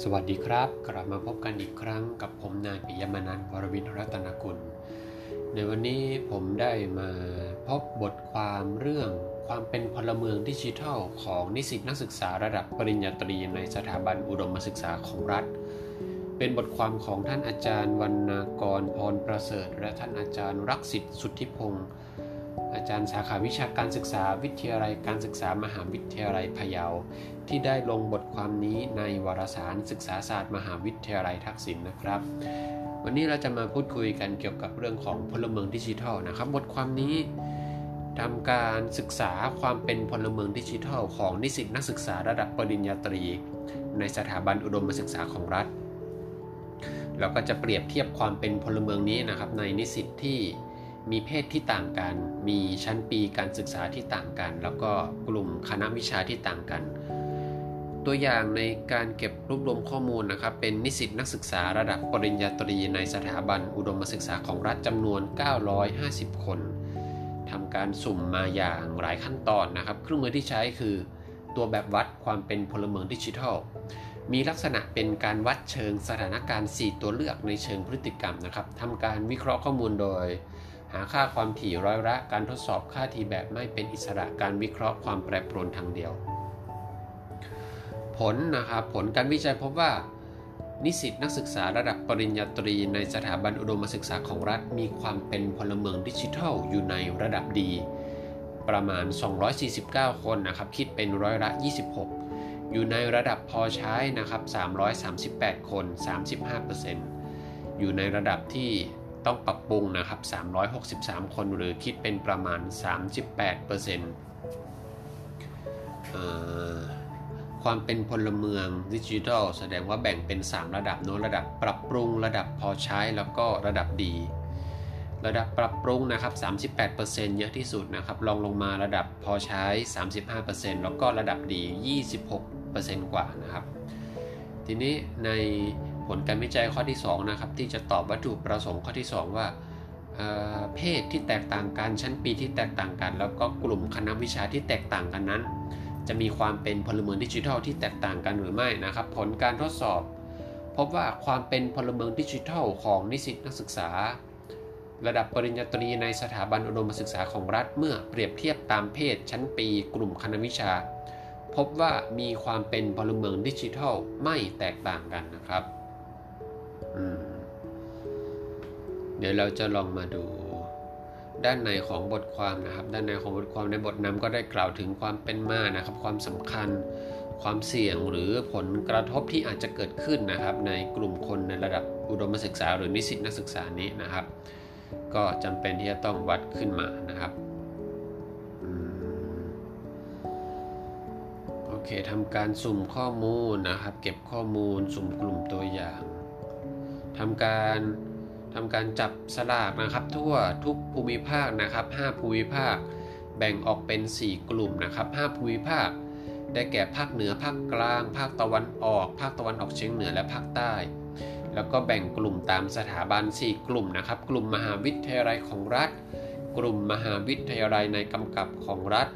สวัสดีครับ กลับมาพบกันอีกครั้งกับผมนายปิยมานันท์วรวินรัตนกุล ในวันนี้ผมได้มาพบบทความเรื่องความเป็นพลเมืองดิจิทัล ของนิสิตนักศึกษาระดับปริญญาตรีในสถาบันอุดมศึกษาของรัฐ เป็นบทความของท่านอาจารย์วรรณกรพรประเสริฐ และท่านอาจารย์รักสิทธิสุทธิพงศ์ อาจารย์สาขาวิชาการศึกษาวิทยาลัยการศึกษามหาวิทยาลัยพะเยา ที่ได้ลงบทความนี้ในวารสารศึกษาศาสตร์มหาวิทยาลัยทักษิณนนะครับ วันนี้เราจะมาพูดคุยกันเกี่ยวกับเรื่องของพลเมืองดิจิทัลนะครับ บทความนี้ทำการศึกษาความเป็นพลเมืองดิจิทัล ของนิสิตนักศึกษาระดับปริญญาตรี ในสถาบันอุดมศึกษาของรัฐ เราก็จะเปรียบเทียบความเป็นพลเมืองนี้นะครับในนิสิตที่ มีเพศที่ต่างกัน มีชั้นปีการศึกษาที่ต่างกัน แล้วก็กลุ่มคณะวิชาที่ต่างกัน ตัวอย่างในการเก็บรวบรวมข้อมูลนะครับเป็นนิสิตนักศึกษาระดับปริญญาตรีในสถาบันอุดมศึกษาของรัฐจำนวน 950 คนทำการสุ่มมาอย่างหลายขั้นตอนนะครับ เครื่องมือที่ใช้คือตัวแบบวัดความเป็นพลเมืองดิจิทัล มีลักษณะเป็นการวัดเชิงสถานการณ์ 4 ตัวเลือกในเชิงพฤติกรรมนะครับทำการวิเคราะห์ข้อมูลโดย หาค่าความถี่ร้อยละ การทดสอบค่าทีแบบไม่เป็นอิสระการวิเคราะห์ความแปรปรวนทางเดียว ผลนะครับผลการวิจัยพบว่า นิสิตนักศึกษาระดับปริญญาตรี ในสถาบันอุดมศึกษาของรัฐ มีความเป็นพลเมืองดิจิทัลอยู่ในระดับดี ประมาณ 249 คนนะครับคิดเป็นร้อยละ 26 อยู่ในระดับพอใช้นะครับ338 คน 35%อยู่ในระดับที่ ต้องปรับปรุงนะครับ 363 คนหรือคิดเป็นประมาณ 38%เอ่อความเป็นพลเมืองดิจิทัลแสดงว่าแบ่งเป็น 3 ระดับโน้ระดับปรับปรุงระดับพอใช้แล้วก็ระดับดี ระดับปรับปรุงนะครับ 38%เยอะที่สุดนะครับลองลงมาระดับพอใช้ 35%แล้วก็ระดับดี 26%กว่านะครับ ทีนี้ใน ลการวิจัยข้อที่2นะครับที่จะตอบวัตถุประสงค์ข้อที่ 2 ว่าเพศที่แตกต่างกันชั้นปีที่แตกต่างกัน แล้วก็กลุ่มคณะวิชาที่แตกต่างกันนั้น จะมีความเป็นพลเมืองดิจิทัลที่แตกต่างกันหรือไม่นะครับ ผลการทดสอบ พบว่าความเป็นพลเมืองดิจิทัลของนิสิตนักศึกษา ระดับปริญญาตรีในสถาบันอุดมศึกษาของรัฐเมื่อเปรียบเทียบตามเพศชั้นปี กลุ่มคณะวิชา พบว่ามีความเป็นพลเมืองดิจิทัลไม่แตกต่างกันนะครับ เดี๋ยวเราจะลองมาดู ด้านในของบทความนะครับ ด้านในของบทความในบทนำก็ได้กล่าวถึงความเป็นมานะครับ ความสำคัญ ความเสี่ยงหรือผลกระทบที่อาจจะเกิดขึ้นนะครับ ในกลุ่มคนในระดับอุดมศึกษา หรือนิสิตนักศึกษานี้นะครับ ก็จำเป็นที่จะต้องวัดขึ้นมานะครับโอเคทำการสุ่มข้อมูลนะครับ เก็บข้อมูลสุ่มกลุ่มตัวอย่าง ทำการทำการจับสลากนะครับ ทั่วทุกภูมิภาคนะครับ 5 ภูมิภาค แบ่งออกเป็น 4 กลุ่มนะครับ 5 ภูมิภาค ได้แก่ภาคเหนือภาคกลาง ภาคตะวันออก ภาคตะวันออกเฉียงเหนือและภาคใต้ แล้วก็แบ่งกลุ่มตามสถาบัน 4 กลุ่มนะครับ กลุ่มมหาวิทยาลัยของรัฐ กลุ่มมหาวิทยาลัยในกำกับของรัฐ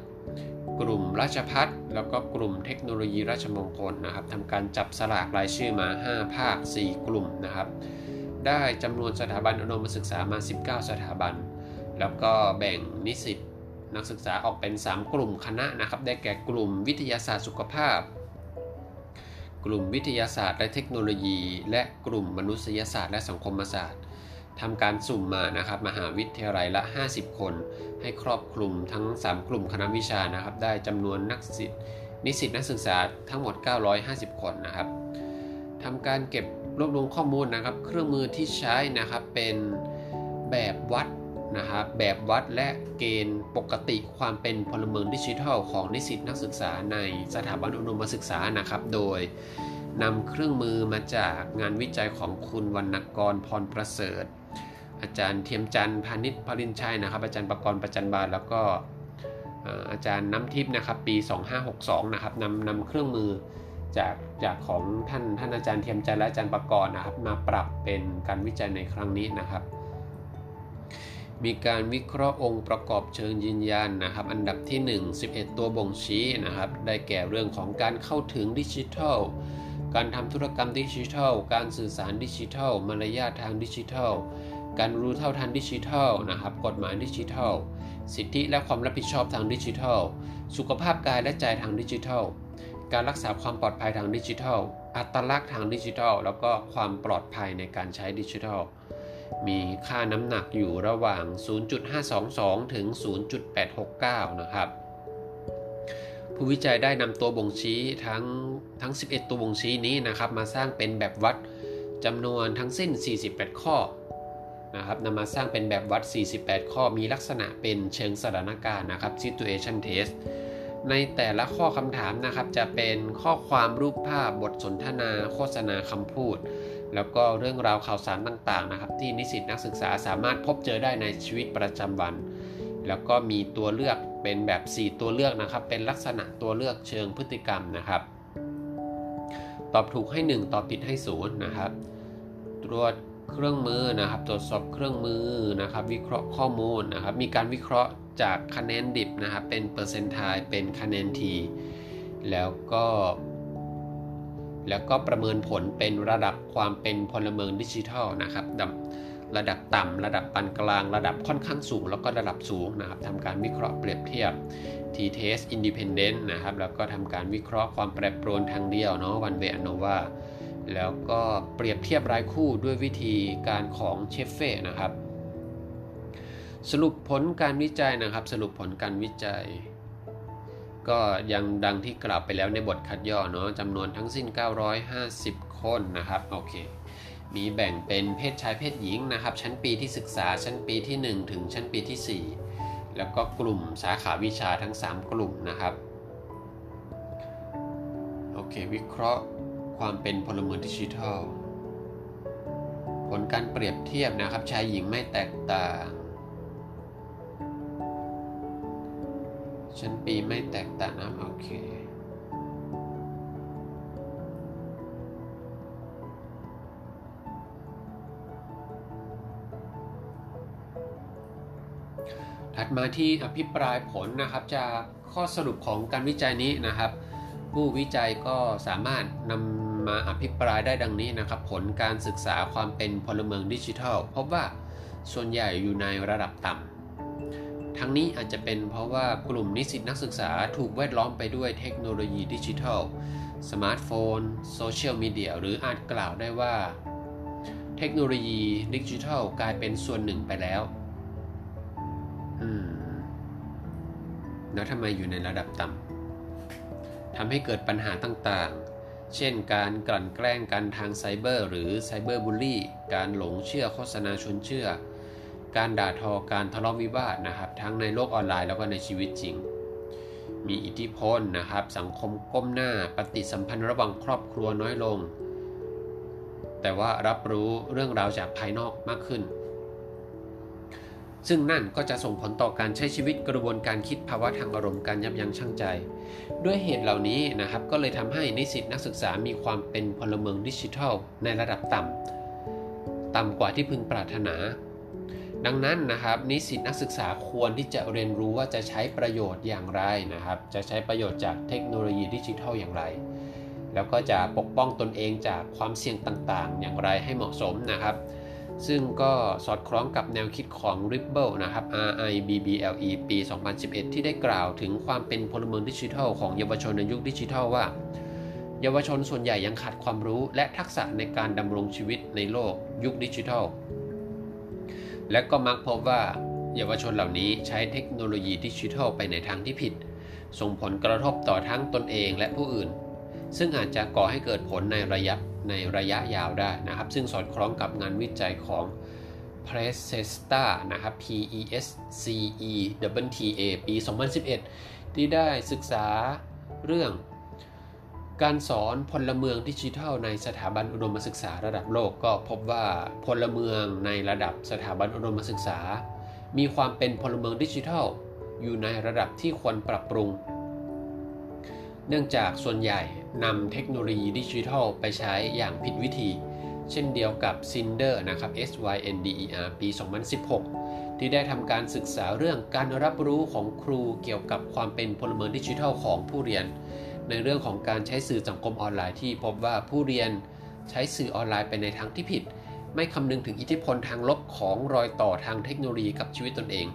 กลุ่มราชพัฒแล้วก็กลุ่มเทคโนโลยีราชมงคลนะครับทำการจับสลากรายชื่อมา 5 ภาค 4 กลุ่มนะครับ ได้จำนวนสถาบันอุดมศึกษามา 19 สถาบัน แล้วก็แบ่งนิสิตนักศึกษาออกเป็น 3 กลุ่มคณะนะครับ ได้แก่กลุ่มวิทยาศาสตร์สุขภาพ กลุ่มวิทยาศาสตร์และเทคโนโลยี และกลุ่มมนุษยศาสตร์และสังคมศาสตร์ทำการสุ่มมานะครับมหาวิทยาลัยละ 50 คน ให้ครอบคลุมทั้ง 3 กลุ่มคณะวิชานะครับ ได้จำนวนนักสิทธินิสิตนักศึกษาทั้งหมด 950 คนนะครับทำการเก็บรวบรวมข้อมูลนะครับ เครื่องมือที่ใช้นะครับเป็นแบบวัดนะครับแบบวัดและเกณฑ์ปกติความเป็นพลเมืองดิจิทัล ของนิสิตนักศึกษาในสถาบันอุดมศึกษานะครับ โดยนำเครื่องมือมาจากงานวิจัยของคุณวรรณกรพรประเสริฐ อาจารย์เทียมจันทร์พาณิชย์พรินชัยนะครับ อาจารย์ประกรณ์ประจันบาลแล้วก็อาจารย์น้ำทิพย์นะครับปี 2562 นะครับนำนำเครื่องมือจากจากของท่านท่านอาจารย์เทียมใจและอาจารย์ประกรณ์นะครับ มาปรับเป็นการวิจัยในครั้งนี้นะครับ มีการวิเคราะห์องค์ประกอบเชิงยืนยันนะครับ อันดับที่ 1 11 ตัวบ่งชี้นะครับ ได้แก่เรื่องของการเข้าถึงดิจิทัล การทำธุรกรรมดิจิทัล การสื่อสารดิจิทัล มารยาททางดิจิทัล การรู้เท่าทันดิจิทัลนะครับ กฎหมายดิจิทัล สิทธิและความรับผิดชอบทางดิจิทัล สุขภาพกายและใจทางดิจิทัล การรักษาความปลอดภัยทางดิจิทัล อัตลักษณ์ทางดิจิทัล แล้วก็ความปลอดภัยในการใช้ดิจิทัล มีค่าน้ำหนักอยู่ระหว่าง 0.522 ถึง 0.869 นะครับผู้วิจัยได้นำตัวบ่งชี้ทั้งทั้ง 11 ตัวบ่งชี้นี้นะครับ มาสร้างเป็นแบบวัดจำนวนทั้งสิ้น 48 ข้อ นะครับนำมาสร้างเป็นแบบวัด 48 ข้อมีลักษณะเป็นเชิงสถานการณ์นะครับ situation test ในแต่ละข้อคำถามนะครับจะเป็นข้อความรูปภาพบทสนทนา โฆษณาคำพูด แล้วก็เรื่องราวข่าวสารต่างๆนะครับ ที่นิสิตนักศึกษาสามารถพบเจอได้ในชีวิตประจำวัน แล้วก็มีตัวเลือกเป็นแบบ 4 ตัวเลือกนะครับ เป็นลักษณะตัวเลือกเชิงพฤติกรรมนะครับ ตอบถูกให้ 1 ตอบผิดให้ 0 นะครับ ตรวจ เครื่องมือนะครับ ตรวจสอบเครื่องมือนะครับ วิเคราะห์ข้อมูลนะครับ มีการวิเคราะห์จากคะแนนดิบนะครับ เป็นเปอร์เซนต์ไทเป็นคะแนนที แล้วก็แล้วก็ประเมินผลเป็นระดับความเป็นพลเมืองดิจิทัลนะครับระดับต่ำ ระดับปานกลาง ระดับค่อนข้างสูง แล้วก็ระดับสูงนะครับทำการวิเคราะห์เปรียบเทียบ t-test independent นะครับ แล้วก็ทำการวิเคราะห์ความแปรปรวนทางเดียวเนาะ one way ANOVA แล้วก็เปรียบเทียบรายคู่ด้วยวิธีการของเชฟเฟ่นะครับ สรุปผลการวิจัยนะครับ สรุปผลการวิจัย ก็ยังดังที่กล่าวไปแล้วในบทคัดย่อเนาะจำนวนทั้งสิ้น 950 คนนะครับโอเคมีแบ่งเป็นเพศชายเพศหญิงนะครับ ชั้นปีที่ศึกษาชั้นปีที่ 1 ถึงชั้นปีที่ 4 แล้วก็กลุ่มสาขาวิชาทั้ง 3 กลุ่มนะครับ โอเค วิเคราะห์ ความเป็นพลเมืองดิจิทัล ผลการเปรียบเทียบนะครับชายหญิงไม่แตกต่าง ชั้นปีไม่แตกต่างนะโอเคถัดมาที่อภิปรายผลนะครับจากข้อสรุปของการวิจัยนี้นะครับ ผู้วิจัยก็สามารถนำ มาอภิปรายได้ดังนี้นะครับ ผลการศึกษาความเป็นพลเมืองดิจิทัล พบว่าส่วนใหญ่อยู่ในระดับต่ำทั้งนี้อาจจะเป็นเพราะว่ากลุ่มนิสิตนักศึกษาถูกแวดล้อมไปด้วยเทคโนโลยีดิจิทัล สมาร์ทโฟน โซเชียลมีเดียหรืออาจกล่าวได้ว่า เทคโนโลยีดิจิทัลกลายเป็นส่วนหนึ่งไปแล้วอืมแล้วทำไมอยู่ในระดับต่ำทำให้เกิดปัญหาต่างๆ เช่นการกลั่นแกล้งกันทางไซเบอร์ หรือไซเบอร์บูลลี่ การหลงเชื่อโฆษณาชวนเชื่อ การด่าทอการทะเลาะวิวาทนะครับ ทั้งในโลกออนไลน์แล้วก็ในชีวิตจริง มีอิทธิพลนะครับ สังคมก้มหน้าปฏิสัมพันธ์ระหว่างครอบครัวน้อยลง แต่ว่ารับรู้เรื่องราวจากภายนอกมากขึ้น ซึ่งนั่นก็จะส่งผลต่อการใช้ชีวิตกระบวนการคิดภาวะทางอารมณ์การยับยั้งชั่งใจ ด้วยเหตุเหล่านี้นะครับก็เลยทำให้นิสิตนักศึกษามีความเป็นพลเมืองดิจิทัล ในระดับต่ำต่ำกว่าที่พึงปรารถนา ดังนั้นนะครับนิสิตนักศึกษาควรที่จะเรียนรู้ว่าจะใช้ประโยชน์อย่างไรนะครับ จะใช้ประโยชน์จากเทคโนโลยีดิจิทัลอย่างไรแล้วก็จะปกป้องตนเองจากความเสี่ยงต่างๆ อย่างไรให้เหมาะสมนะครับ ซึ่งก็สอดคล้องกับแนวคิดของ Ripple นะครับ R I B B L E ปี 2011 ที่ได้กล่าวถึงความเป็นพลเมืองดิจิทัลของเยาวชนในยุคดิจิทัลว่า เยาวชนส่วนใหญ่ยังขาดความรู้และทักษะในการดำรงชีวิตในโลกยุคดิจิทัล และก็มักพบว่าเยาวชนเหล่านี้ใช้เทคโนโลยีดิจิทัลไปในทางที่ผิด ส่งผลกระทบต่อทั้งตนเองและผู้อื่น ซึ่งอาจจะก่อให้เกิดผลในระยะ ในระยะยาวได้นะครับ ซึ่งสอดคล้องกับงานวิจัยของ p r e s e s t a นะครับ P E S C E W T A ปี 2011 ที่ได้ศึกษาเรื่อง การสอนพลเมืองดิจิทัลในสถาบันอุดมศึกษาระดับโลกก็พบว่าพลเมืองในระดับสถาบันอุดมศึกษา มีความเป็นพลเมืองดิจิทัล อยู่ในระดับที่ควรปรับปรุง เนื่องจากส่วนใหญ่นำเทคโนโลยีดิจิทัลไปใช้อย่างผิดวิธี เช่นเดียวกับ Cinder นะครับ S Y N D E R ปี 2016 ที่ได้ทำการศึกษาเรื่องการรับรู้ของครูเกี่ยวกับความเป็นพลเมืองดิจิทัลของผู้เรียน ในเรื่องของการใช้สื่อสังคมออนไลน์ที่พบว่าผู้เรียนใช้สื่อออนไลน์ไปในทางที่ผิด ไม่คำนึงถึงอิทธิพลทางลบของรอยต่อทางเทคโนโลยีกับชีวิตตนเอง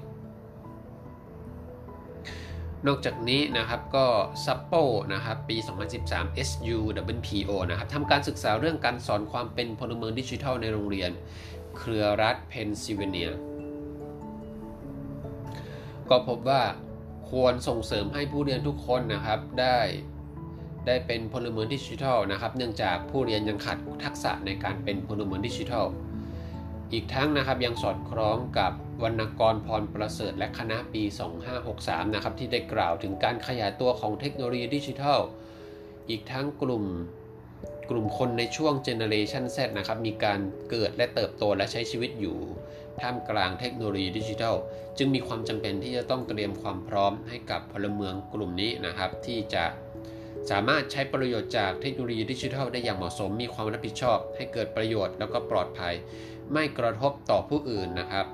นอกจากนี้นะครับก็ซัปโปนะครับปี 2013 SUWPO นะครับทำการศึกษาเรื่องการสอนความเป็นพลเมืองดิจิทัลในโรงเรียน เครือรัฐเพนซิลเวเนีย ก็พบว่าควรส่งเสริมให้ผู้เรียนทุกคนนะครับได้ได้เป็นพลเมืองดิจิทัลนะครับเนื่องจากผู้เรียนยังขาดทักษะในการเป็นพลเมืองดิจิทัล อีกทั้งนะครับยังสอดคล้องกับ วรรณกรพรประเสริฐและคณะปี 2563 นะครับที่ได้กล่าวถึงการขยายตัวของเทคโนโลยีดิจิทัล อีกทั้งกลุ่มกลุ่มคนในช่วงเจเนเรชัน Z นะครับมีการเกิดและเติบโตและใช้ชีวิตอยู่ ท่ามกลางเทคโนโลยีดิจิทัล จึงมีความจำเป็นที่จะต้องเตรียมความพร้อมให้กับพลเมืองกลุ่มนี้นะครับ ที่จะสามารถใช้ประโยชน์จากเทคโนโลยีดิจิทัลได้อย่างเหมาะสม มีความรับผิดชอบ ให้เกิดประโยชน์แล้วก็ปลอดภัย ไม่กระทบต่อผู้อื่นนะครับ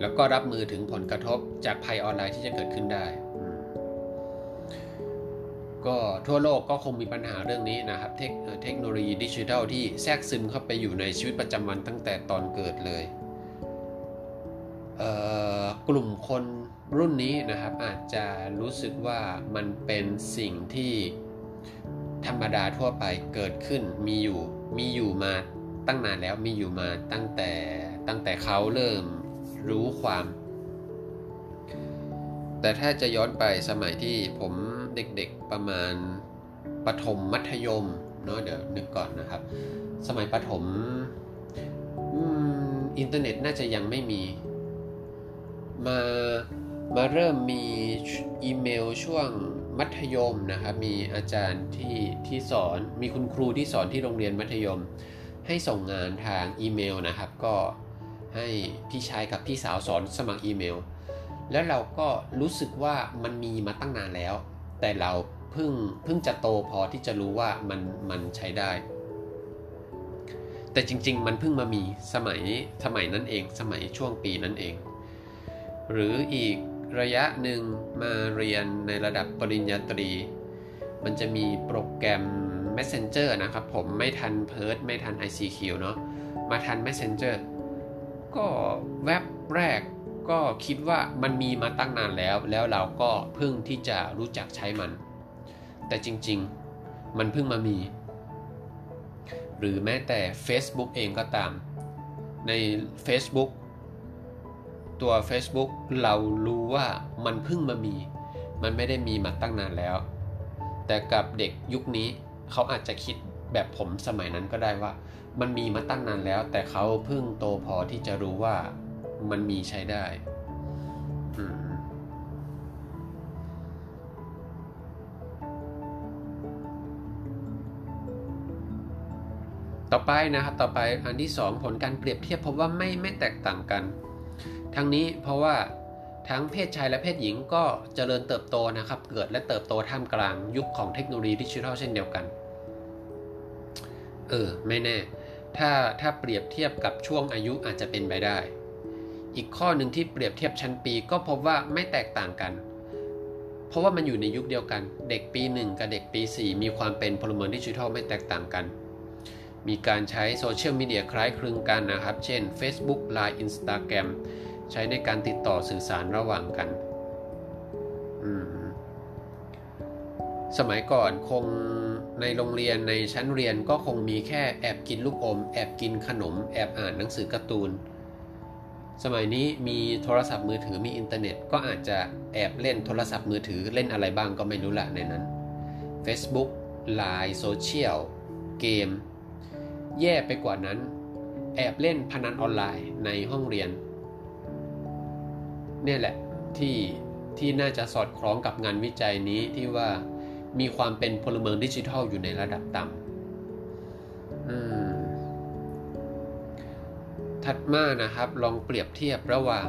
แล้วก็รับมือถึงผลกระทบจากภัยออนไลน์ที่จะเกิดขึ้นได้ ก็ทั่วโลกก็คงมีปัญหาเรื่องนี้นะครับ เทคเทคโนโลยีดิจิทัลที่แทรกซึมเข้าไปอยู่ในชีวิตประจำวันตั้งแต่ตอนเกิดเลยกลุ่มคนรุ่นนี้นะครับอาจจะรู้สึกว่ามันเป็นสิ่งที่ธรรมดาทั่วไปเกิดขึ้นมีอยู่มีอยู่มาตั้งนานแล้วมีอยู่มาตั้งแต่ตั้งแต่เขาเริ่ม รู้ความ แต่ถ้าจะย้อนไปสมัยที่ผมเด็กๆประมาณปฐมมัธยมเนาะเดี๋ยวนึกก่อนนะครับ สมัยปฐมอินเทอร์เน็ตน่าจะยังไม่มี มามาเริ่มมีอีเมลช่วงมัธยมนะครับมีอาจารย์ที่ที่สอนมีคุณครูที่สอนที่โรงเรียนมัธยม ให้ส่งงานทางอีเมลนะครับ ก็ ให้พี่ชายกับพี่สาวสอนสมัครอีเมล แล้วเราก็รู้สึกว่ามันมีมาตั้งนานแล้ว แต่เราเพิ่งเพิ่งจะโตพอที่จะรู้ว่ามันมันใช้ได้ แต่จริง ๆ มันเพิ่งมามีสมัยสมัยนั้นเองสมัยช่วงปีนั้นเอง หรืออีกระยะหนึ่งมาเรียนในระดับปริญญาตรี มันจะมีโปรแกรม Messenger นะครับ ผมไม่ทันเพิร์ไม่ทัน ICQ เนาะมาทัน Messenger ก็แวบแรกก็คิดว่ามันมีมาตั้งนานแล้ว แล้วเราก็เพิ่งที่จะรู้จักใช้มัน แต่จริงๆ มันเพิ่งมามี หรือแม้แต่ Facebook เองก็ตาม ใน Facebook ตัว Facebook เรารู้ว่ามันเพิ่งมามี มันไม่ได้มีมาตั้งนานแล้ว แต่กับเด็กยุคนี้เขาอาจจะคิดแบบผมสมัยนั้นก็ได้ว่า มันมีมาตั้งนานแล้ว แต่เขาเพิ่งโตพอที่จะรู้ว่ามันมีใช้ได้ต่อไปนะครับต่อไปอันที่ 2 ผลการเปรียบเทียบพบว่าไม่ไม่แตกต่างกัน ทั้งนี้เพราะว่าทั้งเพศชายและเพศหญิงก็เจริญเติบโตนะครับ เกิดและเติบโตท่ามกลางยุคของเทคโนโลยีดิจิทัลเช่นเดียวกัน เออ ไม่แน่ ถ้าถ้าเปรียบเทียบกับช่วงอายุอาจจะเป็นไปได้ อีกข้อหนึ่งที่เปรียบเทียบชั้นปีก็พบว่าไม่แตกต่างกัน เพราะว่ามันอยู่ในยุคเดียวกัน เด็กปี 1 กับเด็กปี 4 มีความเป็นพลเมืองดิจิทัลไม่แตกต่างกัน มีการใช้โซเชียลมีเดียคล้ายคลึงกันนะครับ เช่น Facebook Line Instagram ใช้ในการติดต่อสื่อสารระหว่างกัน สมัยก่อนคง ในโรงเรียนในชั้นเรียนก็คงมีแค่แอบกินลูกอม แอบกินขนม แอบอ่านหนังสือการ์ตูน สมัยนี้มีโทรศัพท์มือถือมีอินเทอร์เน็ต ก็อาจจะแอบเล่นโทรศัพท์มือถือเล่นอะไรบ้างก็ไม่รู้ละในนั้น Facebook Line โซเชียลเกม แย่ไปกว่านั้น แอบเล่นพนันออนไลน์ในห้องเรียน เนี่ยแหละที่ที่น่าจะสอดคล้องกับงานวิจัยนี้ที่ว่า มีความเป็นพลเมืองดิจิทัลอยู่ในระดับต่ำถัดมานะครับลองเปรียบเทียบระหว่าง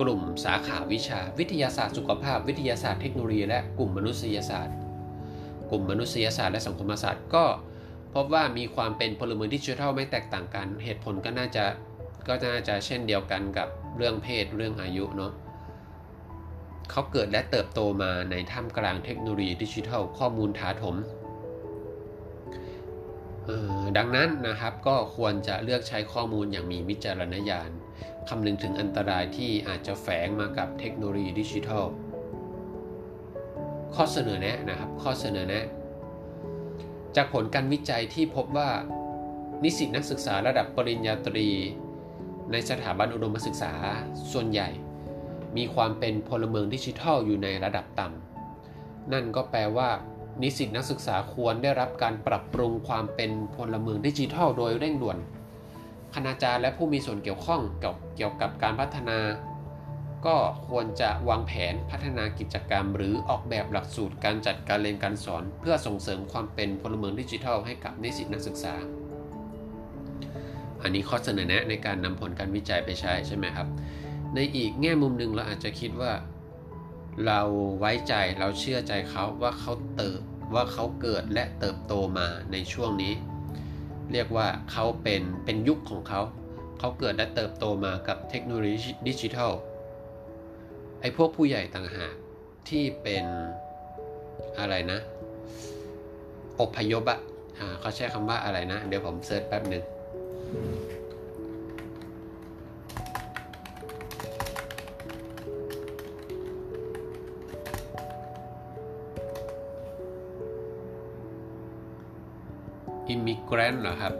กลุ่มสาขาวิชา วิทยาศาสตร์สุขภาพ วิทยาศาสตร์เทคโนโลยีและกลุ่มมนุษยศาสตร์ กลุ่มมนุษยศาสตร์และสังคมศาสตร์ก็พบว่ามีความเป็นพลเมืองดิจิทัลไม่แตกต่างกัน เหตุผลก็น่าจะก็น่าจะเช่นเดียวกันกับเรื่องเพศเรื่องอายุเนาะ เขาเกิดและเติบโตมาในท่ามกลางเทคโนโลยีดิจิทัลข้อมูลถาถม ดังนั้นนะครับก็ควรจะเลือกใช้ข้อมูลอย่างมีวิจารณญาณคำนึงถึงอันตรายที่อาจจะแฝงมากับเทคโนโลยีดิจิทัล ข้อเสนอแนะนะครับ ข้อเสนอแนะ จากผลการวิจัยที่พบว่านิสิตนักศึกษาระดับปริญญาตรี ในสถาบันอุดมศึกษาส่วนใหญ่ มีความเป็นพลเมืองดิจิทัลอยู่ในระดับต่ำ นั่นก็แปลว่า นิสิตนักศึกษาควรได้รับการปรับปรุงความเป็นพลเมืองดิจิทัลโดยเร่งด่วน คณาจารย์และผู้มีส่วนเกี่ยวข้องเกี่ยวกับการพัฒนา ก็ควรจะวางแผนพัฒนากิจกรรม หรือออกแบบหลักสูตรการจัดการเรียนการสอน เพื่อส่งเสริมความเป็นพลเมืองดิจิทัลให้กับนิสิตนักศึกษาอันนี้ข้อเสนอแนะในการนำผลการวิจัยไปใช้ใช่ไหมครับ ในอีกแง่มุมหนึ่งเราอาจจะคิดว่า เราไว้ใจเราเชื่อใจเขาว่าเขาเติบว่าเขาเกิดและเติบโตมาในช่วงนี้ เรียกว่าเขาเป็นเป็นยุคของเขา เขาเกิดและเติบโตมากับเทคโนโลยีดิจิทัลไอ้พวกผู้ใหญ่ต่างหากที่เป็นอะไรนะ อพยพอะอ่าเขาใช้คำว่าอะไรนะ เดี๋ยวผม search แป๊บหนึ่ง อิมิเกรนเหรอครับ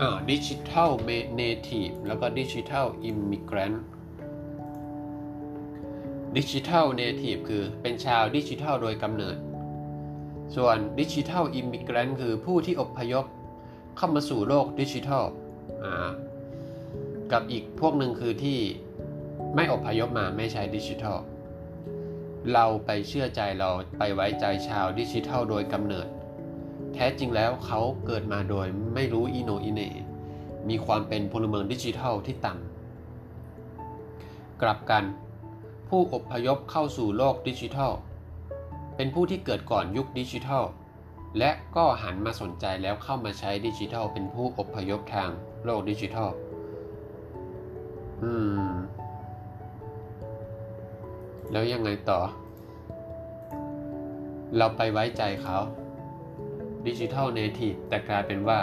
อ่าดิจิทัลnative แล้วก็ digital immigrant digital native คือเป็นชาวดิจิทัลโดยกำเนิด ส่วน digital immigrant คือผู้ที่อพยพเข้ามาสู่โลกดิจิทัลกับอีกพวกหนึ่งคือที่ไม่อพยพมาไม่ใช้ดิจิทัล เราไปเชื่อใจเราไปไว้ใจชาวดิจิทัลโดยกำเนิด แท้จริงแล้วเขาเกิดมาโดยไม่รู้อิโนอิเนมีความเป็นพลเมืองดิจิทัลที่ต่ำกลับกัน ผู้อพยพเข้าสู่โลกดิจิทัล เป็นผู้ที่เกิดก่อนยุคดิจิทัล และก็หันมาสนใจแล้วเข้ามาใช้ดิจิทัล เป็นผู้อพยพทางโลกดิจิทัล อืม แล้วยังไงต่อ เราไปไว้ใจเขา digital native แต่กลายเป็นว่า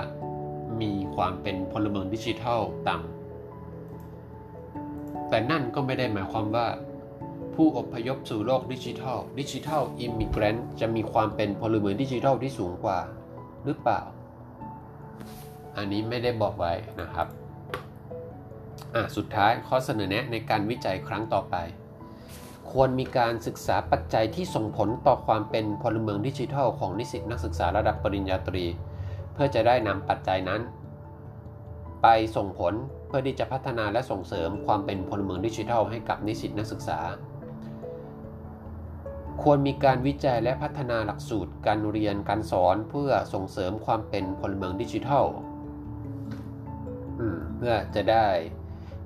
มีความเป็นพลเมืองดิจิทัลต่ำแต่นั่นก็ไม่ได้หมายความว่า ผู้อพยพสู่โลกดิจิทัล digital immigrant จะมีความเป็นพลเมืองดิจิทัลที่สูงกว่าหรือเปล่า อันนี้ไม่ได้บอกไว้นะครับอะสุดท้ายข้อเสนอแนะในการวิจัยครั้งต่อไป ควรมีการศึกษาปัจจัยที่ส่งผลต่อความเป็นพลเมืองดิจิทัลของนิสิตนักศึกษาระดับปริญญาตรี เพื่อจะได้นำปัจจัยนั้น ไปส่งผลเพื่อที่จะพัฒนาและส่งเสริมความเป็นพลเมืองดิจิทัลให้กับนิสิตนักศึกษา ควรมีการวิจัยและพัฒนาหลักสูตรการเรียนการสอนเพื่อส่งเสริมความเป็นพลเมืองดิจิทัลเพื่อจะได้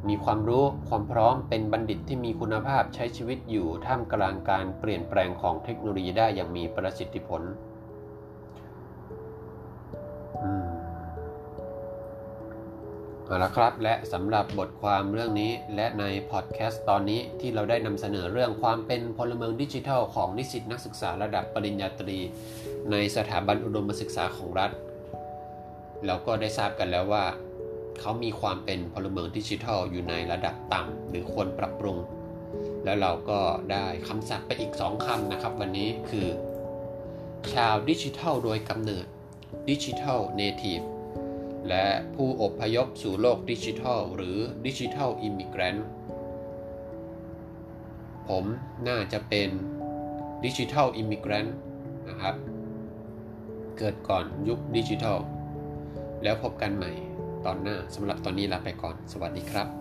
มีความรู้ความพร้อมเป็นบัณฑิตที่มีคุณภาพใช้ชีวิตอยู่ท่ามกลางการเปลี่ยนแปลงของเทคโนโลยีได้อย่างมีประสิทธิผล เอาละครับ และสำหรับบทความเรื่องนี้และในพอดแคสต์ตอนนี้ที่เราได้นำเสนอเรื่องความเป็นพลเมืองดิจิทัลของนิสิตนักศึกษาระดับปริญญาตรี ในสถาบันอุดมศึกษาของรัฐ เราก็ได้ทราบกันแล้วว่า เขามีความเป็นพลเมืองดิจิทัลอยู่ในระดับต่ำหรือควรปรับปรุง แล้วเราก็ได้คำศัพท์ไปอีกสองคำนะครับ วันนี้คือ ชาวดิจิทัลโดยกำเนิด digital native และผู้อพยพสู่โลกดิจิทัล หรือ digital immigrant ผมน่าจะเป็น digital immigrantนะครับ เกิดก่อนยุคดิจิทัล แล้วพบกันใหม่ตอนหน้าสำหรับตอนนี้ลาไปก่อน สวัสดีครับ